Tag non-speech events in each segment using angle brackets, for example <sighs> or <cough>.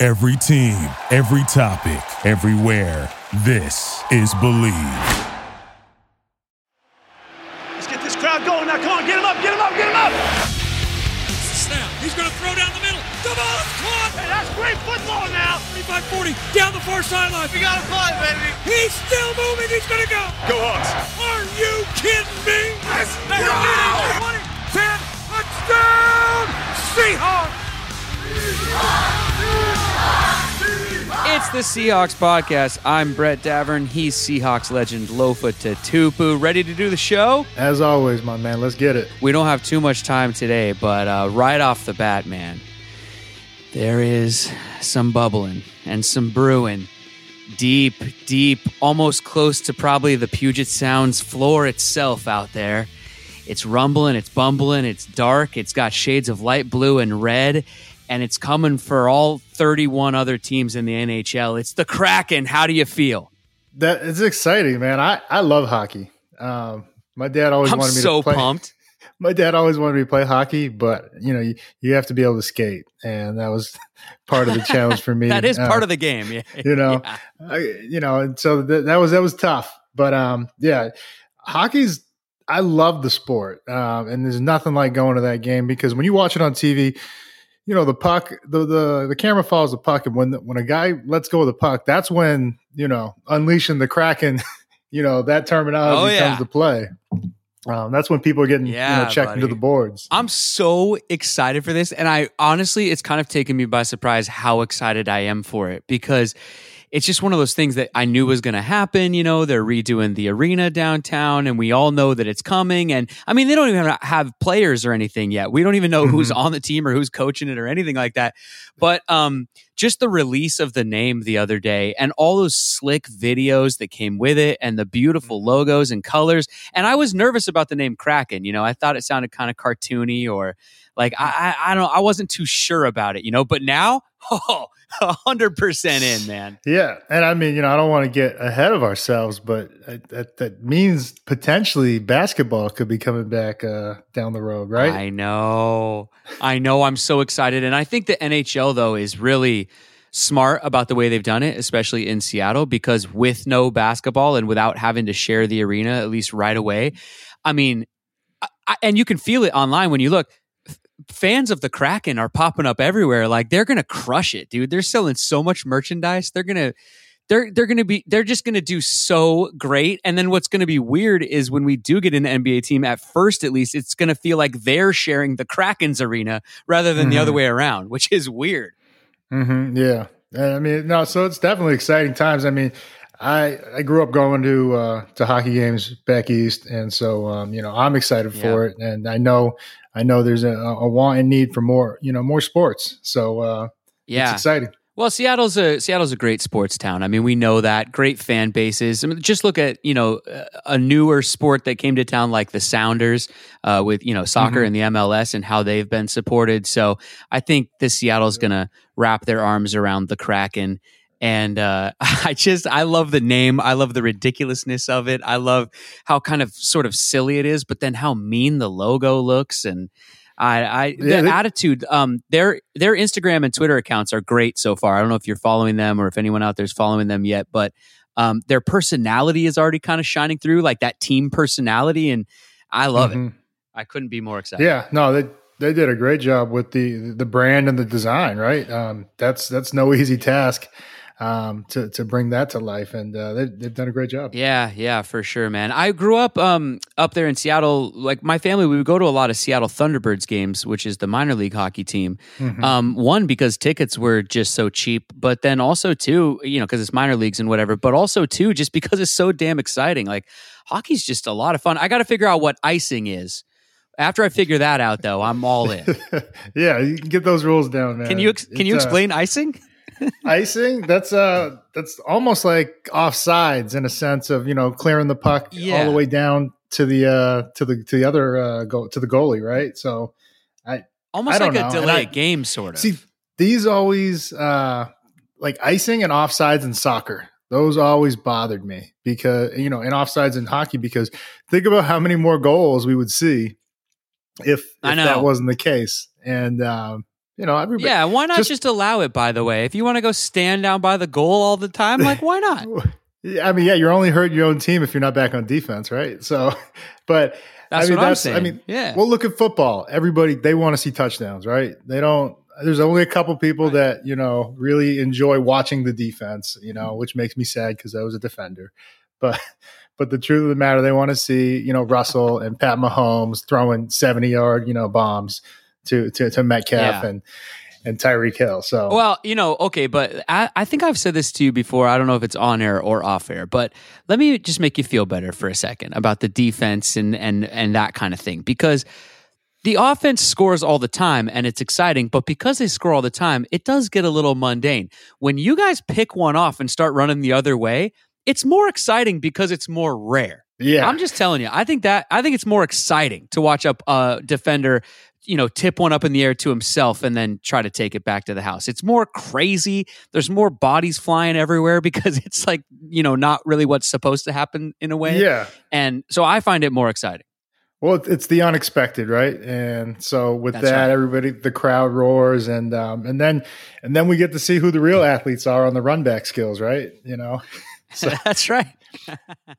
Every team, every topic, everywhere. This is Bleav. Let's get this crowd going now. Come on, get him up, get him up, get him up. Snap. He's going to throw down the middle. The ball is caught. Hey, that's great football now. 35 40 down the far sideline. We got to play, baby. He's still moving. He's going to go. Go Hawks. Are you kidding me? Let's go. 20, 10, touchdown, Seahawks. It's the Seahawks podcast. I'm Brett Davern. He's Seahawks legend Lofa Tatupu. Ready to do the show? As always, my man, let's get it. We don't have too much time today, but uh, right off the bat, man, there is some bubbling and some brewing. Deep, deep, almost close to probably the Puget Sound's floor itself out there. It's rumbling, it's bumbling, it's dark, it's got shades of light blue and red and it's coming for all 31 other teams in the NHL. It's the Kraken. How do you feel? That it's exciting, man. I I love hockey. Um, my dad always I'm wanted me so to play. pumped. <laughs> My dad always wanted me to play hockey, but you know, you, you have to be able to skate, and that was <laughs> part of the challenge for <laughs> me. that is Uh, part of the game. Yeah. you know, Yeah. I, you know, and so th- that was that was tough. But um, yeah, hockey's. I love the sport, um, and there's nothing like going to that game because when you watch it on TV, you know the puck, the the the camera follows the puck, and when the, when a guy lets go of the puck, that's when you know unleashing the kraken. <laughs> You know that terminology Oh, yeah. comes to play. Um, that's when people are getting you know checked into the boards. I'm so excited for this. And I honestly, it's kind of taken me by surprise how excited I am for it because it's just one of those things that I knew was going to happen. You know, they're redoing the arena downtown and we all know that it's coming. And I mean, they don't even have players or anything yet. We don't even know who's on the team or who's coaching it or anything like that. But um, just the release of the name the other day and all those slick videos that came with it and the beautiful logos and colors. And I was nervous about the name Kraken. You know, I thought it sounded kind of cartoony or like I, I I don't I wasn't too sure about it, you know. But now, <laughs> oh, hundred percent in, man. Yeah, and I mean, you know, I don't want to get ahead of ourselves, but that, that means potentially basketball could be coming back uh, down the road, right? I know, I know. I'm so excited, and I think the NHL though is really smart about the way they've done it, especially in Seattle, because with no basketball and without having to share the arena at least right away, I mean, I- and you can feel it online when you look. Fans of the Kraken are popping up everywhere. Like they're gonna crush it, dude. They're selling so much merchandise. They're gonna they're they're going to be they're just going to do so great and then what's going to be weird is when we do get an NBA team at first at least it's going to feel like they're sharing the Kraken's arena rather than the other Mhm. way around which is weird hmm yeah, I mean, no, so it's definitely exciting times. I mean, I I grew up going to uh, to hockey games back east, and so um, you know I'm excited for it, and I know I know there's a, a want and need for more you know more sports. So uh, yeah it's exciting. Well, Seattle's a Seattle's a great sports town. I mean, we know that. Great fan bases. I mean, just look at you know a newer sport that came to town like the Sounders uh, with you know soccer Mhm. and the MLS and how they've been supported. So I think this Seattle's going to wrap their arms around the Kraken. And uh, <laughs> I just I love the name. I love the ridiculousness of it. I love how kind of sort of silly it is, but then how mean the logo looks and. I, I Yeah, the attitude. Um, their their Instagram and Twitter accounts are great so far. I don't know if you're following them or if anyone out there's following them yet, but um, their personality is already kind of shining through, like that team personality, and I love it. Mhm. I couldn't be more excited. Yeah, no, they they did a great job with the the brand and the design. Right, um, that's that's no <laughs> easy task um, to to bring that to life, and uh, they, they've done a great job. Yeah, yeah, for sure, man. I grew up um up there in Seattle. Like my family, we would go to a lot of Seattle Thunderbirds games, which is the minor league hockey team. Mhm. Um, one because tickets were just so cheap, but then also two, you know, because it's minor leagues and whatever. But also two, just because it's so damn exciting. Like hockey's just a lot of fun. I got to figure out what icing is. After I figure that out, though, I'm all in. <laughs> yeah, you can get those rules down, man. Can you ex- can you It's, uh, explain icing? Icing that's uh that's almost like offsides in a sense of you know clearing the puck all the way down to the uh to the to the other uh go to the goalie right so Almost I like a know, and delay I- game, sort of. see these always uh like icing and offsides in soccer those always bothered me because you know and offsides in hockey because think about how many more goals we would see if, I if know. that wasn't the case and um you know everybody yeah, why not just, just- allow it? By the way, if you want to go stand down by the goal all the time, like why not? <laughs> I mean, yeah, you're only hurting your own team if you're not back on defense, right? So, <laughs> but That's I mean, what I'm that's, saying. I mean, yeah. well, look at football. Everybody they want to see touchdowns, right? They don't. There's only a couple people that you know really enjoy watching the defense, you know, which makes me sad because I was a defender. But, <laughs> but the truth of the matter, they want to see you know Russell and Pat Mahomes throwing 70 yard you know bombs to to, to Metcalf Yeah. and and Tyreek Hill. So, Well, you know, okay, but I, I think I've said this to you before. I don't know if it's on air or off air, but let me just make you feel better for a second about the defense and and and that kind of thing because the offense scores all the time and it's exciting, but because they score all the time, it does get a little mundane. When you guys pick one off and start running the other way, it's more exciting because it's more rare. yeah, I'm just telling you. I think that I think it's more exciting to watch a uh, defender, you know, tip one up in the air to himself and then try to take it back to the house. It's more crazy. There's more bodies flying everywhere <laughs> because it's like you know not really what's supposed to happen in a way. yeah. And so I find it more exciting. Well, it's- the unexpected, right? And so with That's that, right. everybody, the crowd roars, and um, and then and then we get to see who the real athletes are on the run back skills, right? You know, <laughs> So- <laughs> That's right. <laughs>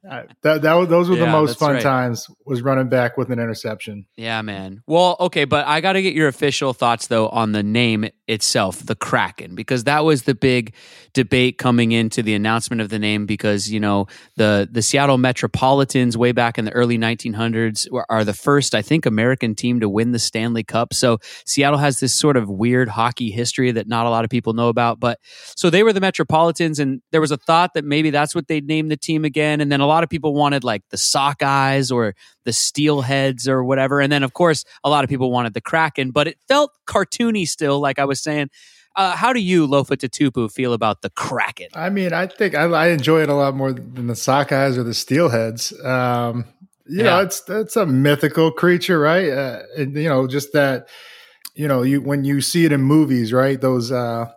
Uh, that, that was, those were the most fun right. times. Was running back with an interception. Yeah, man. Well, okay, but I got to get your official thoughts though on the name itself, the Kraken, because that was the big debate coming into the announcement of the name. Because you know the the Seattle Metropolitans, way back in the early 1900s, were- are the first, I think, American team to win the Stanley Cup. So Seattle has this sort of weird hockey history that not a lot of people know about. But so they were the Metropolitans, and there was a thought that maybe that's what they'd name the team again. And then a lot of people wanted like the Sockeyes or the Steelheads or whatever. And then, of course, a lot of people wanted the Kraken, but it felt cartoony still, like I was saying. Uh, how do you, Lofa Tatupu, feel about the Kraken? I mean, I think I, I enjoy it a lot more than the Sockeyes or the Steelheads. Um, you know, Yeah. it's it's a mythical creature, right? Uh, and, you know, just that. You know, you when you see it in movies, right? Those uh,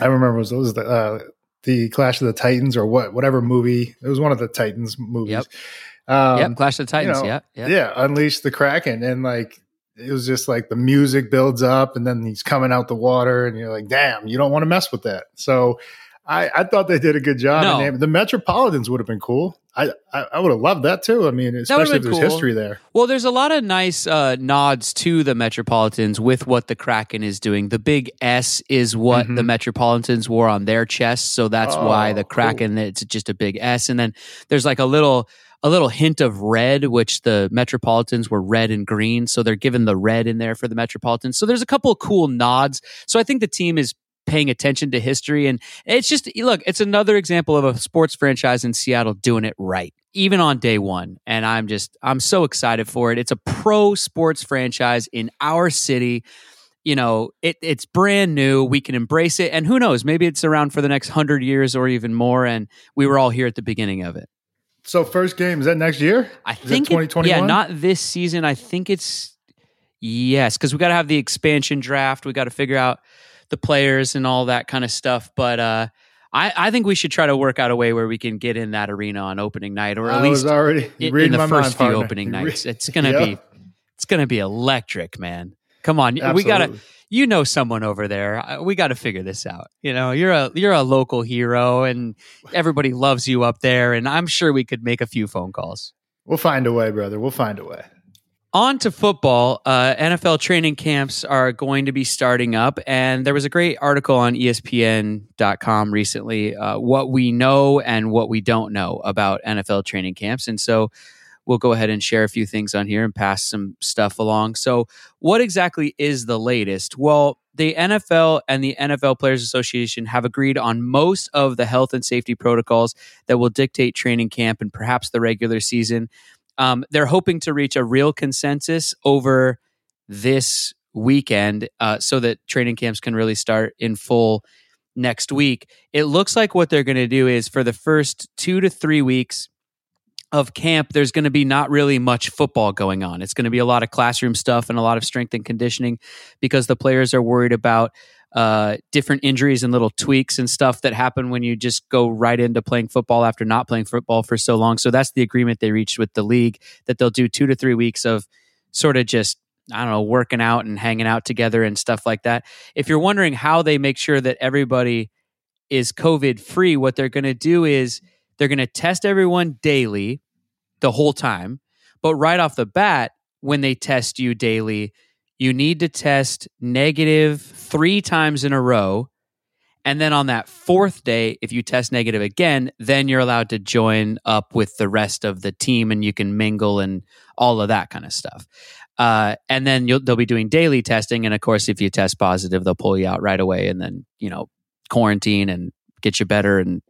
I remember was those the uh, the Clash of the Titans or what whatever movie. It was one of the Titans movies. Yep. Um, yep, Clash of the Titans. know, yeah, yeah. yeah, unleash the kraken, and like it was just like the music builds up, and then he's coming out the water, and you're like, damn, you don't want to mess with that. So. I, I thought they did a good job. No. naming- the Metropolitans would have been cool. I, I, I would have loved that too. I mean, especially if there's cool. history there. Well, there's a lot of nice uh, nods to the Metropolitans with what the Kraken is doing. The big S is what Mhm. the Metropolitans wore on their chest, so that's why Oh, the cool. Kraken it's just a big S. And then there's like a little a little hint of red, which the Metropolitans were red and green, so they're given the red in there for the Metropolitans. So there's a couple of cool nods. So I think the team is paying attention to history. And it's just look it's another example of a sports franchise in seattle doing it right even on day one. And i'm just i'm so excited for it. It's a pro sports franchise in our city. You know it, it's brand new. We can embrace it. And who knows maybe it's around for the next 100 years or even more. And we were all here at the beginning of it. So first game is that next year? i Is think it- 2021? yeah not this season. I think it's yes because we got to have the expansion draft. We got to figure out the players and all that kind of stuff but uh I, I think we should try to work out a way where we can get in that arena on opening night, or at I least was already in, in the my first mind, few partner. opening <laughs> nights. It's gonna Yeah. be it's gonna be electric, man. Come on, we gotta. You know someone over there. We got to figure this out. You know, you're a you're a local hero, and everybody loves you up there. And I'm sure we could make a few phone calls. We'll find a way, brother. We'll find a way. On to football. Uh, NFL training camps are going to be starting up, and there was a great article on ESPN.com recently. Uh, what we know and what we don't know about NFL training camps, and so we'll go ahead and share a few things on here and pass some stuff along. So, what exactly is the latest? Well, the NFL and the NFL Players Association have agreed on most of the health and safety protocols that will dictate training camp and perhaps the regular season. Um, they're hoping to reach a real consensus over this weekend uh, so that training camps can really start in full next week. It looks like what they're going to do is for the first two to three weeks of camp, there's going to be not really much football going on. It's going to be a lot of classroom stuff and a lot of strength and conditioning because the players are worried about uh, different injuries and little tweaks and stuff that happen when you just go right into playing football after not playing football for so long. So that's the agreement they reached with the league that they'll do two to three weeks of sort of just I don't know, working out and hanging out together and stuff like that. If you're wondering how they make sure that everybody is COVID free, what they're going to do is they're going to test everyone daily the whole time. But right off the bat, when they test you daily, you need to test negative three times in a row. And then on that fourth day, if you test negative again, then you're allowed to join up with the rest of the team and you can mingle and all of that kind of stuff. Uh, and then they'll be doing daily testing. And of course, if you test positive, they'll pull you out right away and then, you know, quarantine and get you better and,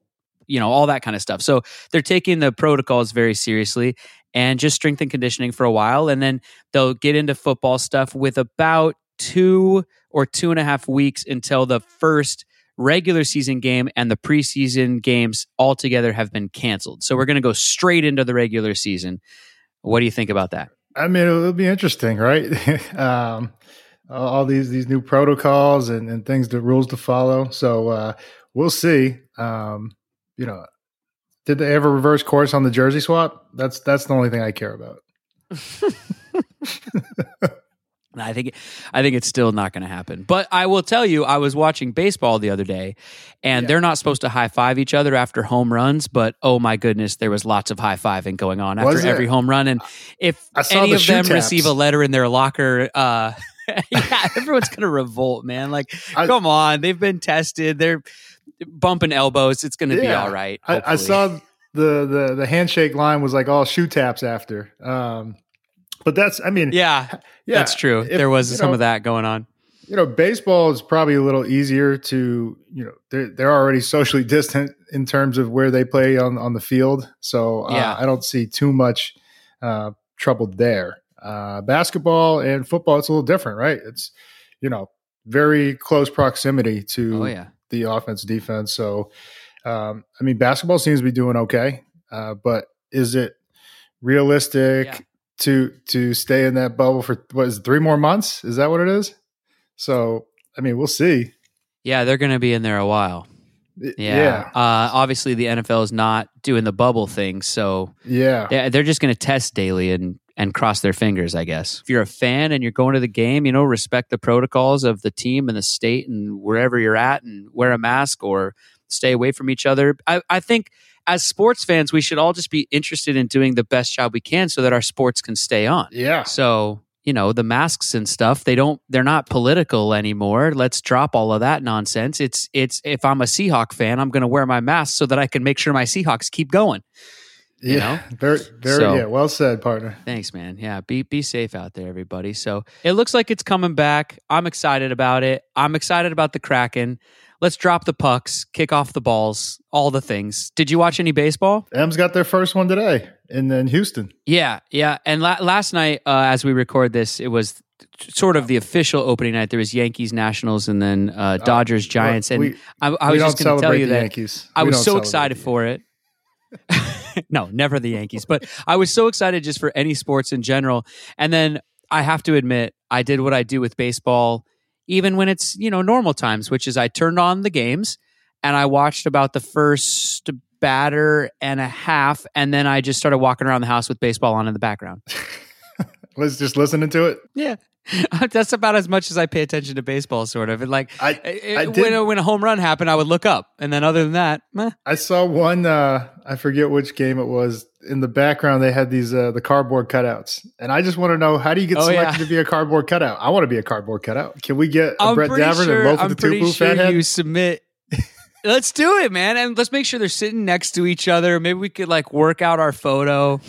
you know, all that kind of stuff. So they're taking the protocols very seriously and just strength and conditioning for a while. And then they'll get into football stuff with about two or two and a half weeks until the first regular season game and the preseason games altogether have been canceled. So we're going to go straight into the regular season. What do you think about that? I mean, it'll be interesting, right? <laughs> um, all these these new protocols and, and things, the rules to follow. So uh, we'll see. Um, you know, did they ever reverse course on the jersey swap? That's that's the only thing I care about. <laughs> <laughs> I think I think it's still not going to happen. But I will tell you, I was watching baseball the other day, and yeah. they're not supposed to high five each other after home runs. But oh my goodness, there was lots of high fiving going on after every home run. And if any the of them taps. receive a letter in their locker, uh, <laughs> yeah, everyone's going to revolt, man. Like, I, come on, they've been tested. They're bumping elbows. It's going to yeah, be all right. I, I, saw the the the handshake line was like all shoe taps after. Um, but that's, I mean, yeah, <laughs> yeah, that's true. If, there was some know, of that going on. You know, baseball is probably a little easier to, you know, they're, they're already socially <laughs> distant in terms of where they play on, on the field. So uh, yeah. I don't see too much uh, trouble there. Uh, basketball and football, it's a little different, right? It's, you know, very close proximity to oh, yeah. the offense defense. So, um, I mean, basketball seems to be doing okay, uh, but is it realistic yeah to to stay in that bubble for what is it, three more months? Is that what it is? So I mean, we'll see. Yeah, they're going to be in there a while. Yeah. yeah. Uh, obviously, the NFL is not doing the bubble thing, so yeah, they're, they're just going to test daily and and cross their fingers. I guess if you're a fan and you're going to the game, you know, respect the protocols of the team and the state and wherever you're at, and wear a mask or stay away from each other. I, I think as sports fans, we should all just be interested in doing the best job we can so that our sports can stay on. Yeah. So, you know, the masks and stuff, they don't they're not political anymore. Let's drop all of that nonsense. It's it's if I'm a Seahawk fan, I'm going to wear my mask so that I can make sure my Seahawks keep going. You yeah, know? <laughs> very, very, so, yeah. Well said, partner. Thanks, man. Yeah, be be safe out there, everybody. So it looks like it's coming back. I'm excited about it. I'm excited about the Kraken let's drop the pucks, kick off the balls, all the things. Did you watch any baseball? M's got their first one today in, in Houston. Yeah, yeah. And la- last night, uh, as we record this, it was sort of the official opening night. There was Yankees, Nationals, and then uh, oh, Dodgers, Giants. And we, I, I was just going to tell you that Yankees. I was so excited for it. <laughs> no, never the Yankees, but I was so excited just for any sports in general. And then I have to admit, I did what I do with baseball even when it's, you know, normal times, which is I turned on the games and I watched about the first batter and a half, and then I just started walking around the house with baseball on in the background. <laughs> Was just listening to it? Yeah. <laughs> That's about as much as I pay attention to baseball, sort of. And like, I, I when, a, when a home run happened, I would look up, and then other than that, meh. I saw one. Uh, I forget which game it was. In the background, they had these uh, the cardboard cutouts, and I just want to know how do you get oh, selected yeah. to be a cardboard cutout? I want to be a cardboard cutout. Can we get a Brett Davern sure, and loaf of the Tupu sure fathead? You submit. <laughs> let's do it, man, and let's make sure they're sitting next to each other. Maybe we could like work out our photo.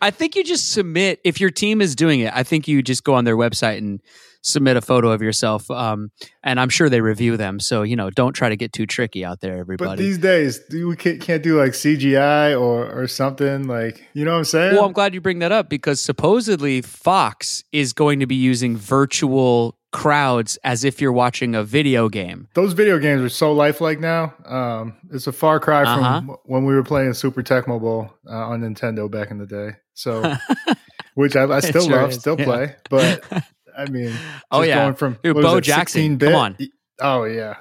I think you just submit if your team is doing it. I think you just go on their website and submit a photo of yourself, um, and I'm sure they review them. So you know, don't try to get too tricky out there, everybody. But these days, we can't, do like CGI or or something like you know what I'm saying. Well, I'm glad you bring that up because supposedly Fox is going to be using virtual crowds as if you're watching a video game. Those video games are so lifelike now. Um, it's a far cry Uh-huh. from when we were playing Super Tecmo Bowl uh, on Nintendo back in the day. So, <laughs> which I, I still sure love, is, still yeah. play. But <laughs> I mean, Oh, yeah. going from Dude, Bo it, Jackson, 16-bit? come on. Oh yeah,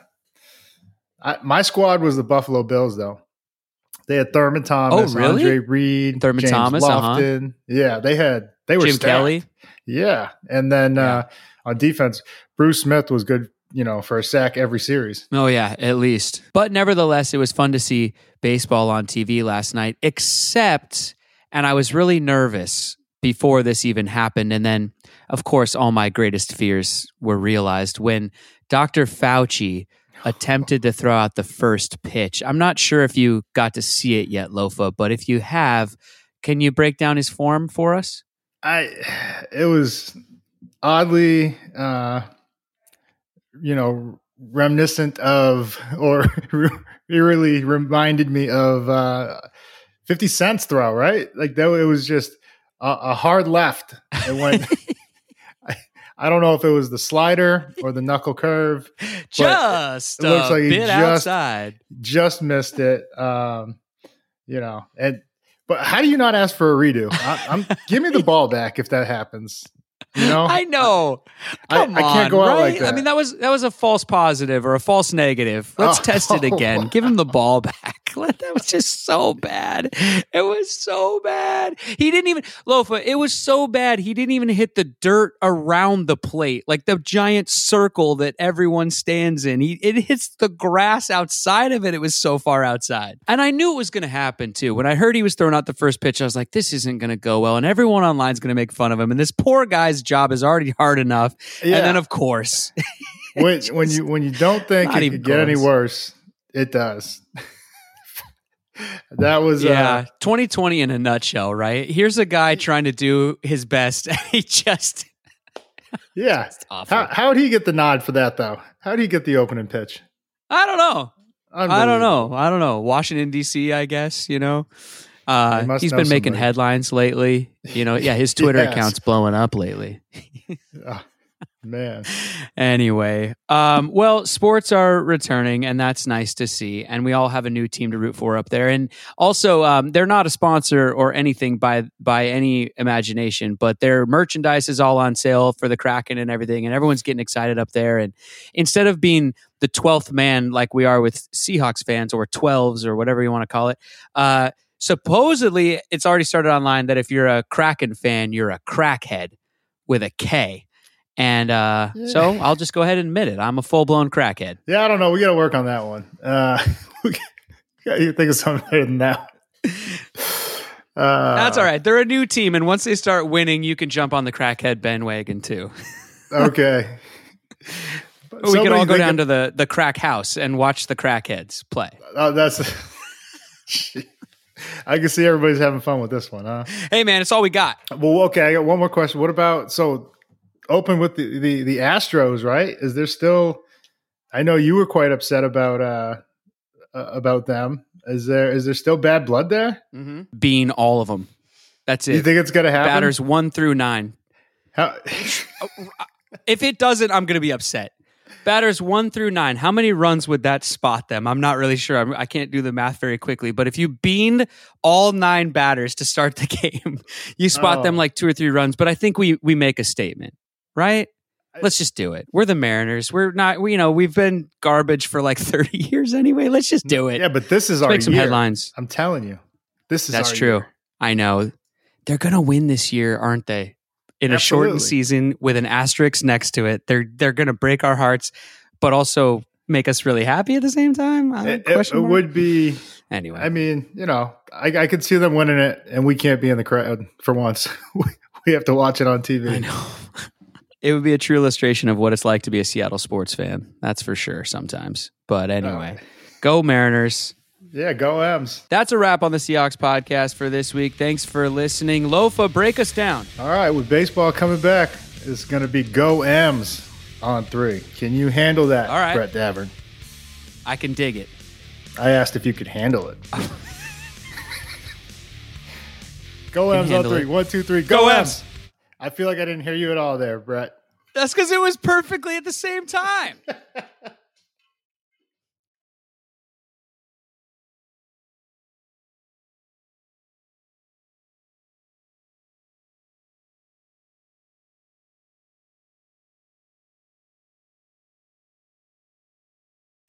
I, my squad was the Buffalo Bills though. They had Thurman Thomas, Oh, really? Andre Reed, Thurman James Thomas, uh-huh. Lofton. Yeah, they had they were Jim stacked. Kelly. Yeah, and then Yeah. uh, on defense, Bruce Smith was good. You know, for a sack every series. Oh yeah, at least. But nevertheless, it was fun to see baseball on TV last night. Except, and I was really nervous before this even happened, and then, of course, all my greatest fears were realized when Dr. Fauci <sighs> attempted to throw out the first pitch. I'm not sure if you got to see it yet, Lofa, but if you have, can you break down his form for us? I <sighs> it was oddly uh you know reminiscent of or <laughs> it really reminded me of uh 50 Cent's throw right? Like that it was just a, a hard left. It went <laughs> <laughs> I, I don't know if it was the slider or the knuckle curve Just it looks a like he bit just- outside. just missed it um you know and but how do you not ask for a redo? I, i'm give me the ball back if that happens you know I know. I- Come I can't on, right? like I mean, that was that was a false positive or a false negative. Let's Oh. test it again. <laughs> Give him the ball back. <laughs> That was just so bad. It was so bad. He didn't even Lofa. It was so bad. He didn't even hit the dirt around the plate, like the giant circle that everyone stands in. He it hits the grass outside of it. It was so far outside, and I knew it was going to happen too. When I heard he was throwing out the first pitch, I was like, "This isn't going to go well," and everyone online is going to make fun of him. And this poor guy's job is already <laughs> hard enough. Yeah. And then, of course, <laughs> when when you when you don't think it could get any worse, it does. <laughs> that was yeah, uh, 2020 in a nutshell, right? Here's a guy trying to do his best. he just yeah. awful. How how did he get the nod for that though? How did he get the opening pitch? I don't know. I don't know. I don't know. Washington D.C. I guess you know. Uh, he's been making somebody. headlines lately. You know, yeah, his <laughs> Twitter Yes. account's blowing up lately. <laughs> Ah, man. Anyway, um, well, sports are returning, and that's nice to see. And we all have a new team to root for up there. And also, um, they're not a sponsor or anything by by any imagination, but their merchandise is all on sale for the Kraken and everything, and everyone's getting excited up there. And instead of being the twelfth man like we are with Seahawks fans or twelves or whatever you want to call it, uh, supposedly it's already started online that if you're a Kraken fan, you're a crackhead with a K. And uh, so <laughs> I'll just go ahead and admit it. I'm a full blown crackhead. Yeah, I don't know. We got to work on that one. Uh, <laughs> to think of something better than that. <sighs> Uh, That's all right. They're a new team, and once they start winning, you can jump on the crackhead bandwagon too. <laughs> Okay. we can all go down to the the crack house and watch the crackheads play. Oh, that's. <laughs> I can see everybody's having fun with this one, huh? Hey, man, it's all we got. Well, okay. I got one more question. What about so open with the the, the Astros? Right? Is there still? I know you were quite upset about uh uh, about them. Is there is there still bad blood there? Being all of them. That's it. You think it's gonna happen? Batters one through nine. How, <laughs> If it doesn't, I'm going to be upset. Batters one through nine. How many runs would that spot them? I'm not really sure. I'm, I can't do the math very quickly. But if you beaned all nine batters to start the <laughs> game, you spot them Oh. like two or three runs. But I think we we make a statement, right? Let's just do it. We're the Mariners. We're not. We, you know, we've been garbage for like <laughs> 30 years anyway. Let's just do it. yeah, but this is Let's our make some year. headlines. I'm telling you, this is That's our true. year. I know. They're gonna win this year, aren't they? In a shortened season with an asterisk next to it. They're they're gonna break our hearts, but also make us really happy at the same time. It, it- it would be. anyway. I mean, you know, I, I could see them winning it, and we can't be in the crowd for once. <laughs> we have to watch it on TV. I know. <laughs> it would be a true illustration of what it's like to be a Seattle sports fan. That's for sure sometimes. But oh. anyway, go Mariners. Yeah, go M's. That's a wrap on the Seahawks podcast for this week. Thanks for listening. Lofa, break us down. All right, with baseball coming back, it's going to be go M's on three. Can you handle that, All right. Brett Davern? I can dig it. I asked if you could handle it. <laughs> go M's on three. it. One, two, three. Go, Go M's. M's. I feel like I didn't hear you at all there, Brett. That's because it was perfectly at the same time. <laughs>